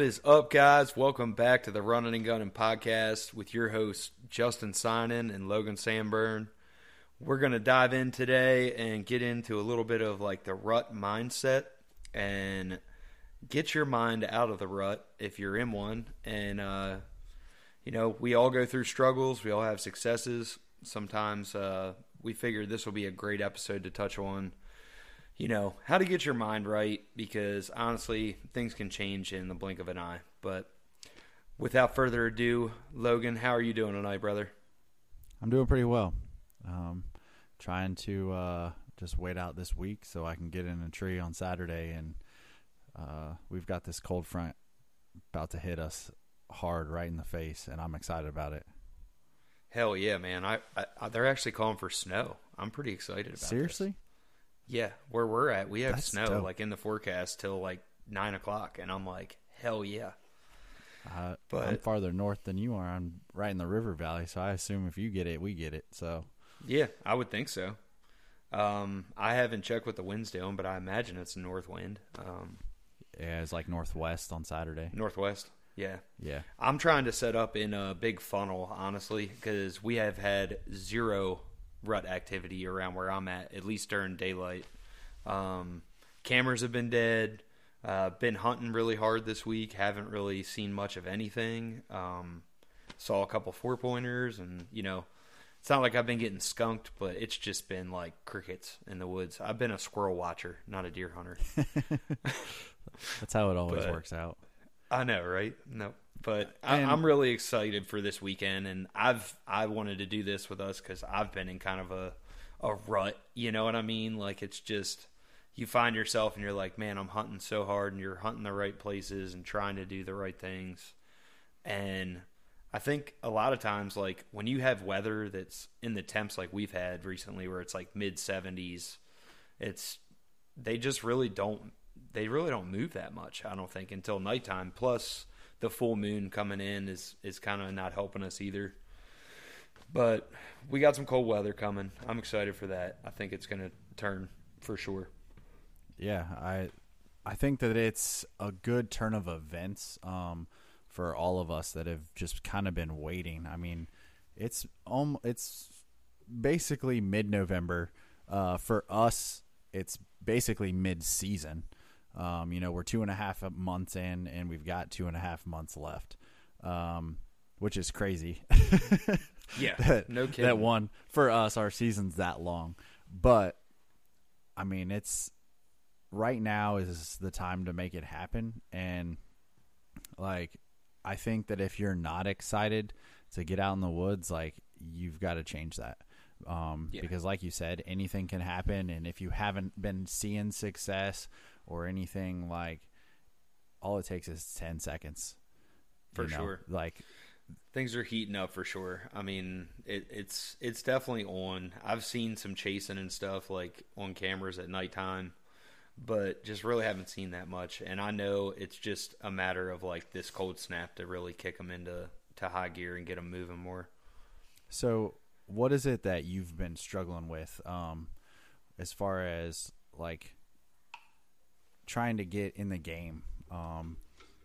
What is up, guys? Welcome back to the Running and Gunning podcast with your hosts, Justin Sinan and Logan Sanburn. We're going to dive in today and get into a little bit of like the rut mindset and get your mind out of the rut if you're in one. And, uh, you know, we all go through struggles, we all have successes. Sometimes uh, we figured this will be a great episode to touch on you know, how to get your mind right because honestly, things can change in the blink of an eye. But without further ado, Logan, how are you doing tonight, brother? I'm doing pretty well. Um, trying to uh, just wait out this week so I can get in a tree on Saturday, and uh, we've got this cold front about to hit us hard right in the face, and I'm excited about it. Hell yeah, man! I, I they're actually calling for snow. I'm pretty excited about. Seriously? This. Yeah, where we're at, we have That's snow dope. like in the forecast till like nine o'clock, and I'm like, hell yeah. Uh, I'm farther north than you are. I'm right in the river valley, so I assume if you get it, we get it. So Yeah, I would think so. Um, I haven't checked what the wind's doing, but I imagine it's a north wind. Um, yeah, it's like northwest on Saturday. northwest. Yeah. Yeah, I'm trying to set up in a big funnel, honestly, because we have had zero rut activity around where I'm at, at least during daylight. Um, cameras have been dead. Uh, been hunting really hard this week. Haven't really seen much of anything. Um, saw a couple four pointers, and you know, it's not like I've been getting skunked, but it's just been like crickets in the woods. I've been a squirrel watcher, not a deer hunter. that's how it always But- works out. I know, right? No, but I, I'm really excited for this weekend, and I've I wanted to do this with us because I've been in kind of a a rut. You know what I mean? Like it's just you find yourself and you're like, man, I'm hunting so hard, and you're hunting the right places and trying to do the right things, and I think a lot of times, like when you have weather that's in the temps like we've had recently, where it's like mid 70s, it's they just really don't they really don't move that much. I don't think until nighttime. Plus, the full moon coming in is is kind of not helping us either. But we got some cold weather coming. I'm excited for that. I think it's going to turn for sure. Yeah, I I think that it's a good turn of events um, for all of us that have just kind of been waiting. I mean, it's um, it's basically mid November. Uh, for us, it's basically mid season. Um, you know, we're two and a half months in, and we've got two and a half months left, um, which is crazy. Yeah, that, no kidding. That one for us, our season's that long, but I mean, it's right now is the time to make it happen, and like I think that if you're not excited to get out in the woods, like you've got to change that. Um, Yeah. because like you said, anything can happen. And if you haven't been seeing success or anything like all it takes is 10 seconds For you know? sure. Like Things are heating up for sure. I mean, it, it's it's definitely on. I've seen some chasing and stuff like on cameras at nighttime, but just really haven't seen that much. And I know it's just a matter of like this cold snap to really kick them into to high gear and get them moving more. So, what is it that you've been struggling with, um, as far as like trying to get in the game, um,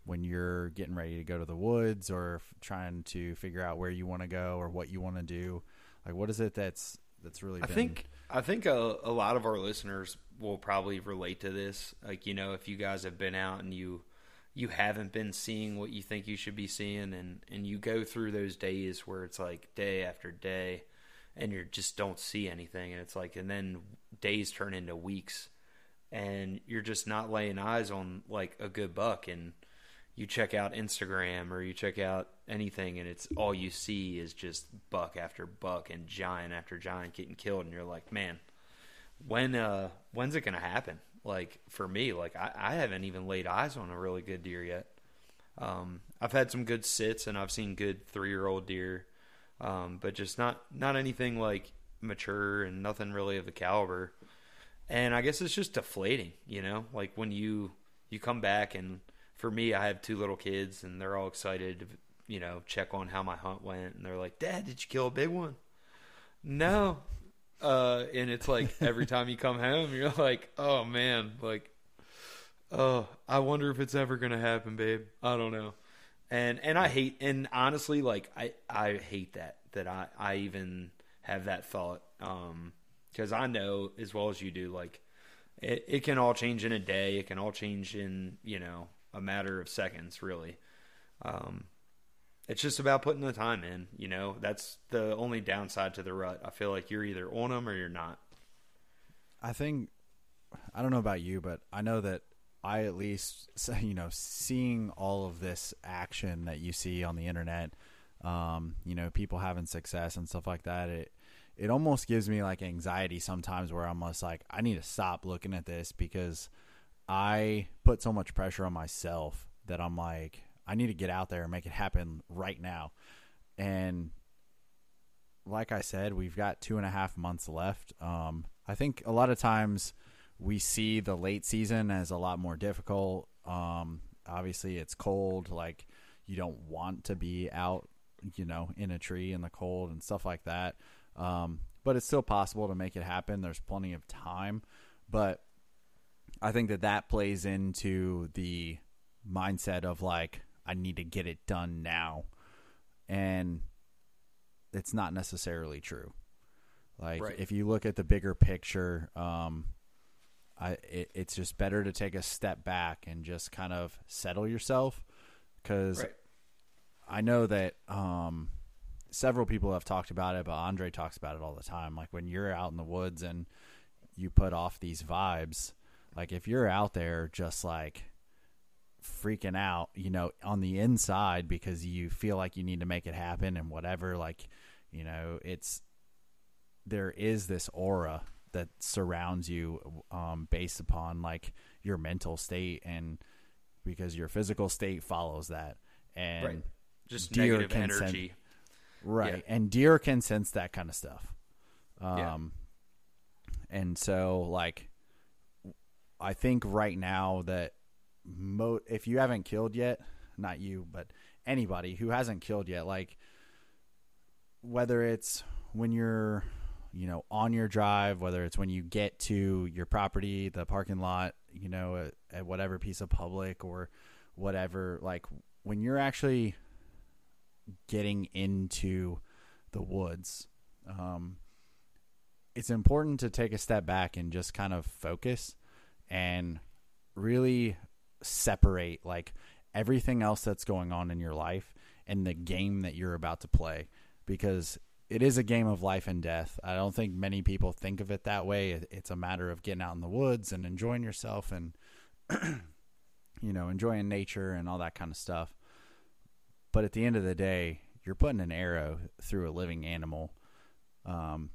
when you're getting ready to go to the woods, or f- trying to figure out where you want to go or what you want to do? Like, what is it that's that's really? I been, think I think a, a lot of our listeners will probably relate to this. Like you know, if you guys have been out and you you haven't been seeing what you think you should be seeing, and and you go through those days where it's like day after day, and you just don't see anything, and it's like, and then days turn into weeks, and you're just not laying eyes on like a good buck, and you check out Instagram or you check out anything and it's all you see is just buck after buck and giant after giant getting killed and you're like, man, when uh when's it gonna happen? Like for me, like I, I haven't even laid eyes on a really good deer yet. Um, I've had some good sits and I've seen good three year old deer, um, but just not not anything like mature and nothing really of the caliber. And I guess it's just deflating, you know, like when you you come back and for me, I have two little kids and they're all excited to you know check on how my hunt went and they're like, "Dad, did you kill a big one?" No. Uh, and it's like every time you come home, you're like, "Oh man, like oh, I wonder if it's ever gonna happen, babe. I don't know. And and I hate and honestly, like I I hate that that I I even have that thought. Um, because I know as well as you do, like it it can all change in a day. It can all change in you know a matter of seconds, really. Um, it's just about putting the time in. You know, that's the only downside to the rut. I feel like you're either on them or you're not. I think I don't know about you, but I know that I at least you know seeing all of this action that you see on the internet, um, you know, people having success and stuff like that. It it almost gives me like anxiety sometimes where I'm just like I need to stop looking at this because I put so much pressure on myself that I'm like I need to get out there and make it happen right now. And like I said, we've got two and a half months left. Um, I think a lot of times we see the late season as a lot more difficult. Um, obviously, it's cold. Like you don't want to be out, you know, in a tree in the cold and stuff like that. Um, but it's still possible to make it happen. There's plenty of time, but I think that that plays into the mindset of like I need to get it done now, and it's not necessarily true. Like Right. if you look at the bigger picture, um, I it, it's just better to take a step back and just kind of settle yourself because Right. I know that um, several people have talked about it, but Andre talks about it all the time. Like when you're out in the woods and you put off these vibes, like if you're out there just like freaking out, you know, on the inside because you feel like you need to make it happen and whatever, like, you know, it's there is this aura that surrounds you um, based upon like your mental state and because your physical state follows that and Right. Just deer negative can sen- energy. Right Yeah. and deer can sense that kind of stuff um Yeah. and so like i think right now that mo- if you haven't killed yet not you but anybody who hasn't killed yet like whether it's when you're you know on your drive whether it's when you get to your property the parking lot you know at, at whatever piece of public or whatever like when you're actually getting into the woods um, it's important to take a step back and just kind of focus and really separate like everything else that's going on in your life and the game that you're about to play because it is a game of life and death. I don't think many people think of it that way. It's a matter of getting out in the woods and enjoying yourself and you know, enjoying nature and all that kind of stuff. But at the end of the day, you're putting an arrow through a living animal. Um,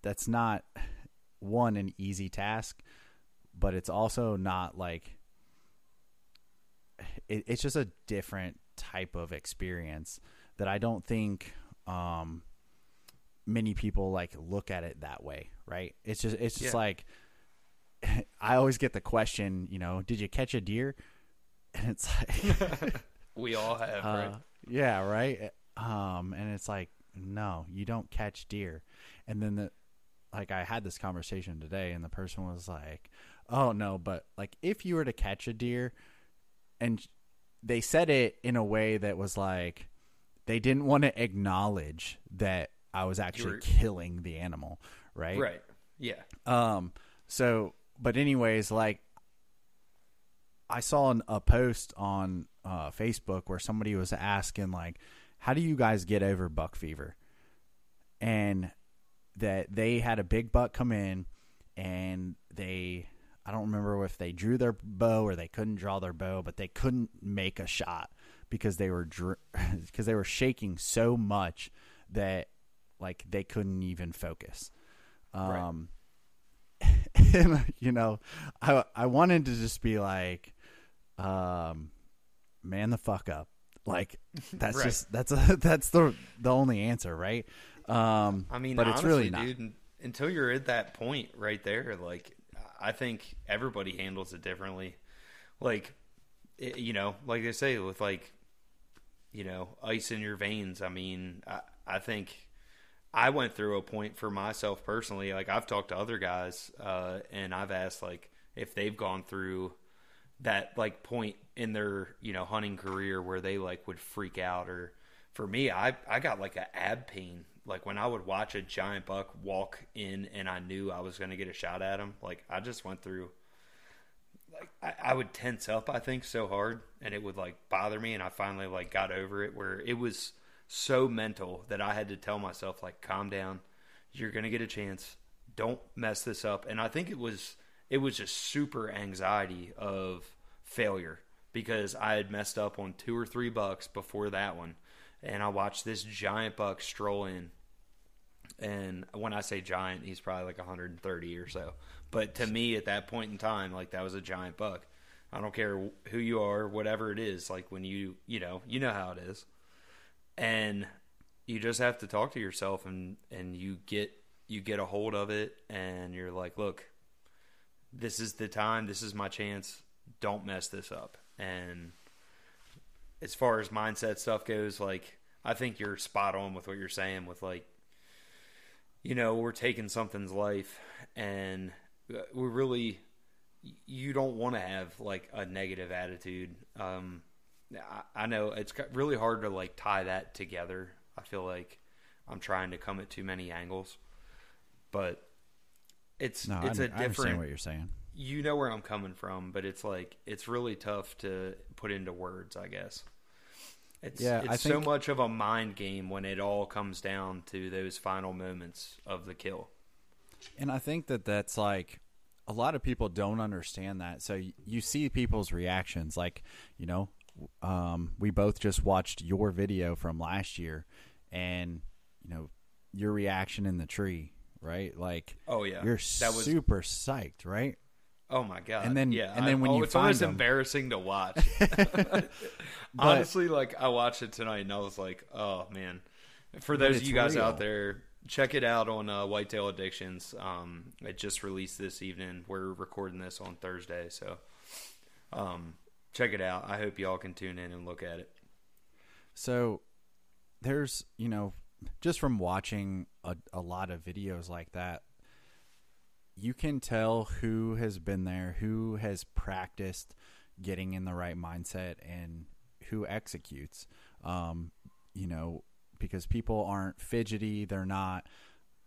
that's not one an easy task, but it's also not like it, it's just a different type of experience that I don't think um, many people like look at it that way. Right? It's just it's just Yeah. like I always get the question, you know, did you catch a deer? And it's like We all have, uh, right? Yeah, right. Um, and it's like, no, you don't catch deer. And then the, like, I had this conversation today, and the person was like, "Oh no, but like, if you were to catch a deer," and they said it in a way that was like, they didn't want to acknowledge that I was actually were- killing the animal, right? Right. Yeah. Um. So, but anyways, like I saw an, a post on uh, Facebook where somebody was asking, like, how do you guys get over buck fever? And that they had a big buck come in, and they, I don't remember if they drew their bow or they couldn't draw their bow, but they couldn't make a shot because they were because they were shaking so much that like they couldn't even focus. Right. Um, and you know, I I wanted to just be like, um, man the fuck up. Like that's Right. just that's a that's the the only answer, right? Um, I mean, but it's really not. dude. Until you're at that point right there, like I think everybody handles it differently. Like, it, you know, like they say with like, you know, ice in your veins. I mean, I, I think I went through a point for myself personally. Like I've talked to other guys, uh, and I've asked like if they've gone through that like point in their you know hunting career where they like would freak out or for me I I got like a ab pain. Like when I would watch a giant buck walk in and I knew I was going to get a shot at him like I just went through like I, I would tense up I think so hard and it would like bother me and I finally like got over it where it was so mental that I had to tell myself like calm down. You're going to get a chance. Don't mess this up. And I think it was it was just super anxiety of failure because I had messed up on two or three bucks before that one. And I watched this giant buck stroll in. And when I say giant, he's probably like 130 or so. But to me, at that point in time, like that was a giant buck. I don't care who you are, whatever it is. Like when you, you know, you know how it is. And you just have to talk to yourself and, and you get, you get a hold of it and you're like, look, this is the time, this is my chance. Don't mess this up. And as far as mindset stuff goes, like I think you're spot on with what you're saying with like you know, we're taking something's life and we really you don't want to have like a negative attitude. Um I, I know it's really hard to like tie that together. I feel like I'm trying to come at too many angles. But it's No, it's I, a different I understand what you're saying. you know where I'm coming from, but it's like it's really tough to put into words, I guess. It's Yeah, it's I so much of a mind game when it all comes down to those final moments of the kill. And I think that that's like a lot of people don't understand that. So y- you see people's reactions. Like, you know, um, we both just watched your video from last year, and you know your reaction in the tree, right? Like, Oh yeah, you're that was super psyched, right? oh my god. And then- yeah, and then I- when oh, you it's always find 'em- embarrassing to watch. Honestly, like I watched it tonight and I was like, oh man. For those of you guys real. out there, check it out on uh, Whitetail Addictions. Um, it just released this evening. We're recording this on Thursday, so um, check it out. I hope y'all can tune in and look at it. So there's, you know, just from watching a, a lot of videos like that, you can tell who has been there, who has practiced getting in the right mindset, and who executes. Um, you know, because people aren't fidgety, they're not,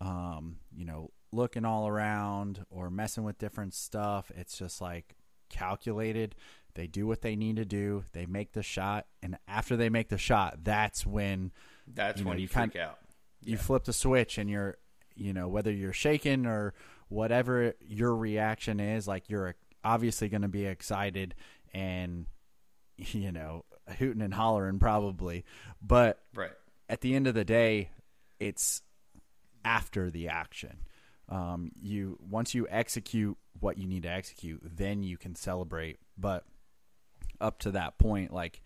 um, you know, looking all around or messing with different stuff. It's just like calculated. They do what they need to do. They make the shot, and after they make the shot, that's when That's You know, when you you kind- freak out. You flip the switch and you're you know whether you're shaking or whatever your reaction is like you're obviously going to be excited and you know hooting and hollering probably. But Right. at the end of the day it's after the action. Um, you once you execute what you need to execute then you can celebrate. But up to that point like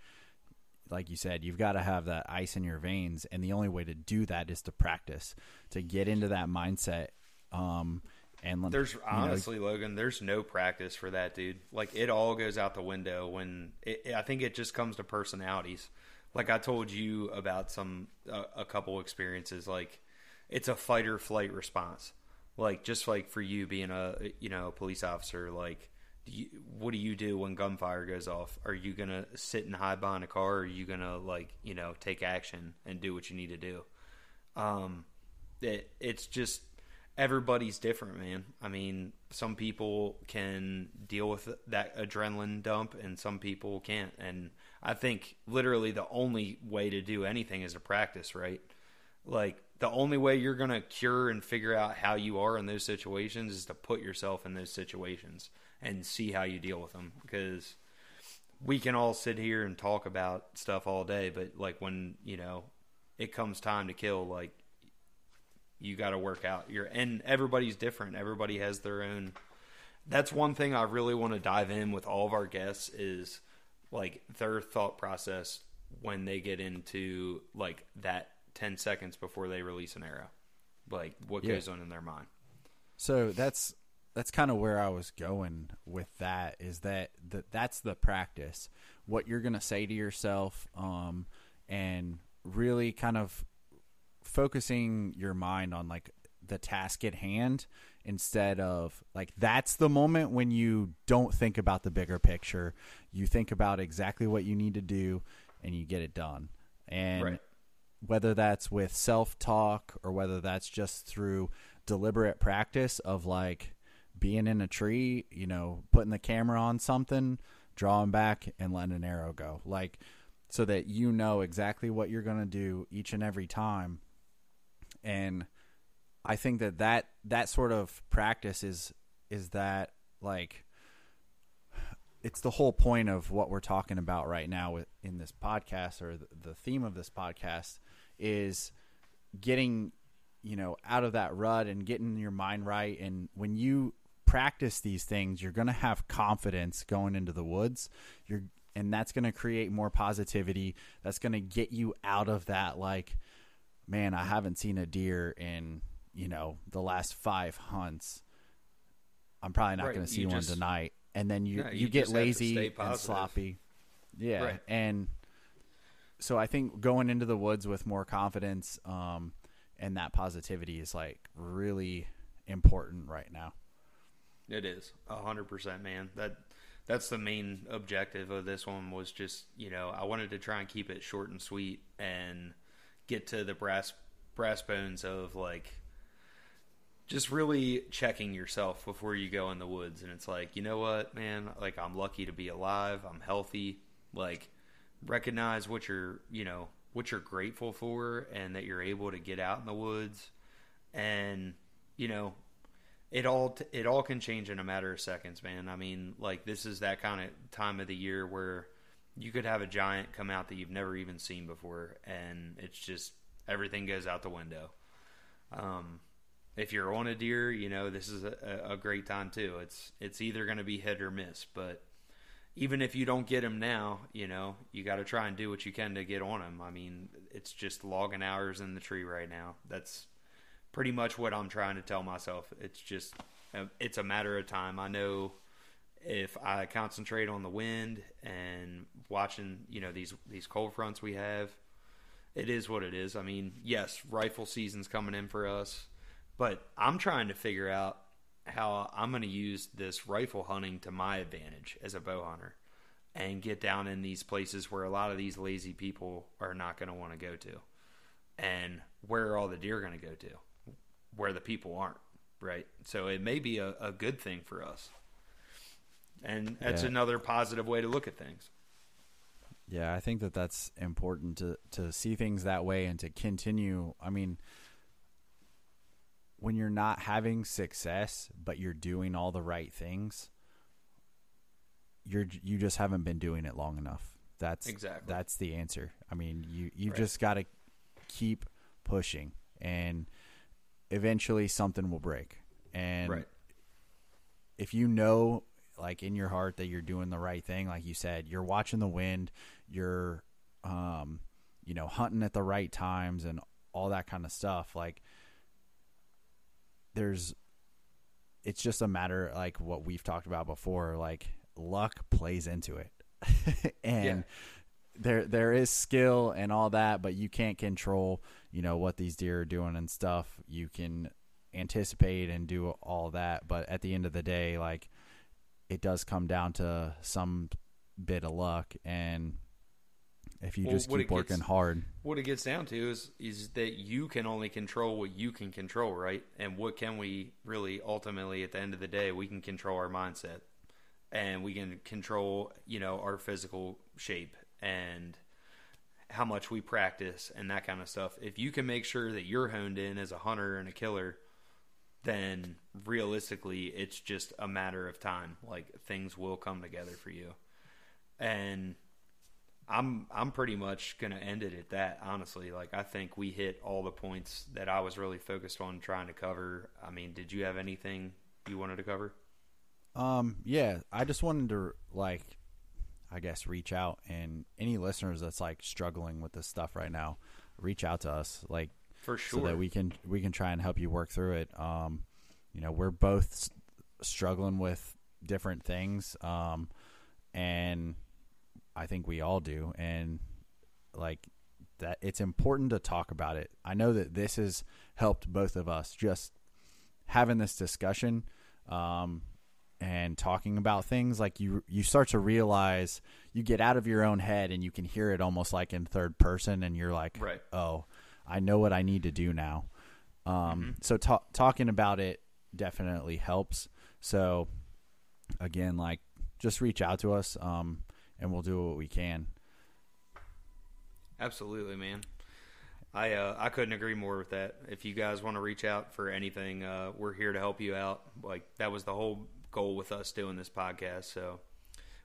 like you said, you've got to have that ice in your veins, and the only way to do that is to practice, to get into that mindset. Um, and There's you know, honestly, Logan, there's no practice for that, dude. Like it all goes out the window when it, I think it just comes to personalities. Like I told you about some uh, a couple experiences. Like it's a fight or flight response. Like just like for you being a you know a police officer, like what do you do when gunfire goes off? Are you gonna sit and hide behind a car? Or are you gonna like you know take action and do what you need to do? Um, it, it's just everybody's different, man. I mean, some people can deal with that adrenaline dump, and some people can't. And I think literally the only way to do anything is to practice, right? Like the only way you're gonna cure and figure out how you are in those situations is to put yourself in those situations and see how you deal with them. Because we can all sit here and talk about stuff all day but like when you know it comes time to kill like you got to work out. Your and everybody's different. Everybody has their own. That's one thing i really want to dive in with all of our guests is like their thought process when they get into like that 10 seconds before they release an arrow like what Yeah. goes on in their mind So that's that's kind of where I was going with that is that that that's the practice. What you're going to say to yourself um and really kind of focusing your mind on like the task at hand instead of like that's the moment when you don't think about the bigger picture. You think about exactly what you need to do and you get it done. And Right. Whether that's with self talk or whether that's just through deliberate practice of like being in a tree, you know, putting the camera on something, drawing back and letting an arrow go. Like so that you know exactly what you're going to do each and every time. And I think that that that sort of practice is is that like it's the whole point of what we're talking about right now with, in this podcast or the, the theme of this podcast is getting you know out of that rut and getting your mind right. And when you practice these things you're going to have confidence going into the woods. You're and that's going to create more positivity. That's going to get you out of that like man i haven't seen a deer in you know the last 5 hunts. I'm probably not Right, going to see you one just- tonight and then you No, you, you get just have to lazy and sloppy yeah Right. and so I think going into the woods with more confidence um, and that positivity is like really important right now. It is a hundred percent, man. That that's the main objective of this one was just you know I wanted to try and keep it short and sweet and get to the brass brass bones of like just really checking yourself before you go in the woods. And it's like you know what man? Like i'm lucky to be alive. I'm healthy. Like recognize what you're you know what you're grateful for and that you're able to get out in the woods. And you know it all it all can change in a matter of seconds man. I mean like this is that kind of time of the year where you could have a giant come out that you've never even seen before. And it's just everything goes out the window. Um if you're on a deer, you know this is a, a great time too. It's it's either going to be hit or miss, but even if you don't get him now, you know you got to try and do what you can to get on him. I mean, it's just logging hours in the tree right now. That's pretty much what I'm trying to tell myself. It's just uh, it's a matter of time. I know if I concentrate on the wind and watching, you know these these cold fronts we have, it is what it is. I mean, yes, rifle season's coming in for us. But I'm trying to figure out how I'm going to use this rifle hunting to my advantage as a bow hunter and get down in these places where a lot of these lazy people are not going to want to go to. And where are all the deer going to go to? Where the people aren't, right? So it may be a, a good thing for us. And that's Yeah. another positive way to look at things. Yeah, I think that that's important to to see things that way and to continue. I mean, when you're not having success but you're doing all the right things, you're you just haven't been doing it long enough. That's Exactly. that's the answer. I mean, you you Right. just got to keep pushing and eventually something will break. And Right. if you know like in your heart that you're doing the right thing like you said you're watching the wind you're um you know hunting at the right times and all that kind of stuff like there's it's just a matter like what we've talked about before like luck plays into it. And Yeah. there there is skill and all that but you can't control you know what these deer are doing and stuff. You can anticipate and do all that but at the end of the day like it does come down to some bit of luck. And if you Well, just keep working gets- hard what it gets down to is is that you can only control what you can control, right? And what can we really ultimately at the end of the day, we can control our mindset and we can control, you know, our physical shape and how much we practice and that kind of stuff. If you can make sure that you're honed in as a hunter and a killer, then realistically it's just a matter of time. Like things will come together for you. And I'm I'm pretty much gonna end it at that. Honestly, like I think we hit all the points that I was really focused on trying to cover. I mean, did you have anything you wanted to cover? Um, yeah, I just wanted to like, I guess, reach out and any listeners that's like struggling with this stuff right now, reach out to us, like, For sure. so that we can we can try and help you work through it. Um, you know, we're both struggling with different things, um, and I think we all do, and like that, it's important to talk about it. I know that this has helped both of us just having this discussion um, and talking about things, like you you start to realize you get out of your own head and you can hear it almost like in third person, and you're like, Right. oh, I know what I need to do now. Um, Mm-hmm. So ta- talking about it definitely helps. So again, like just reach out to us, um, and we'll do what we can. Absolutely, man. I uh, I couldn't agree more with that. If you guys want to reach out for anything, uh, we're here to help you out. Like that was the whole goal with us doing this podcast. So,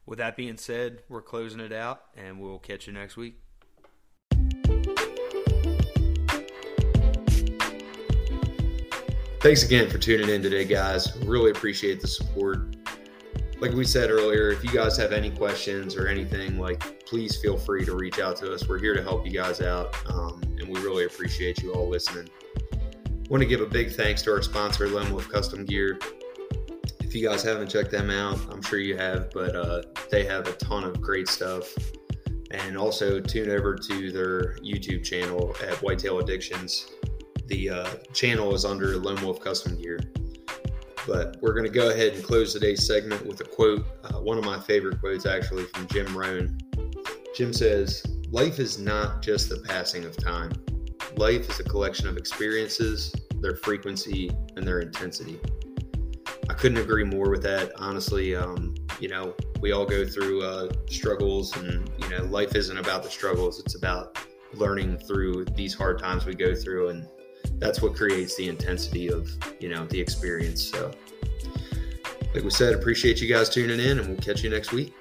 with that being said, we're closing it out, and we'll catch you next week. Thanks again for tuning in today, guys. Really appreciate the support. Like we said earlier, if you guys have any questions or anything, like please feel free to reach out to us. We're here to help you guys out, um, and we really appreciate you all listening. Want to give a big thanks to our sponsor, Lone Wolf Custom Gear. If you guys haven't checked them out, I'm sure you have, but uh, they have a ton of great stuff. And also tune over to their YouTube channel at Whitetail Addictions the uh, channel is under Lone Wolf Custom Gear. But we're going to go ahead and close today's segment with a quote, uh, one of my favorite quotes actually from Jim Rohn. Jim says, Life is not just the passing of time. Life is a collection of experiences, their frequency, and their intensity. I couldn't agree more with that. Honestly, um, you know, we all go through uh, struggles, and, you know, life isn't about the struggles, it's about learning through these hard times we go through and that's what creates the intensity of you know the experience. So like we said appreciate you guys tuning in and we'll catch you next week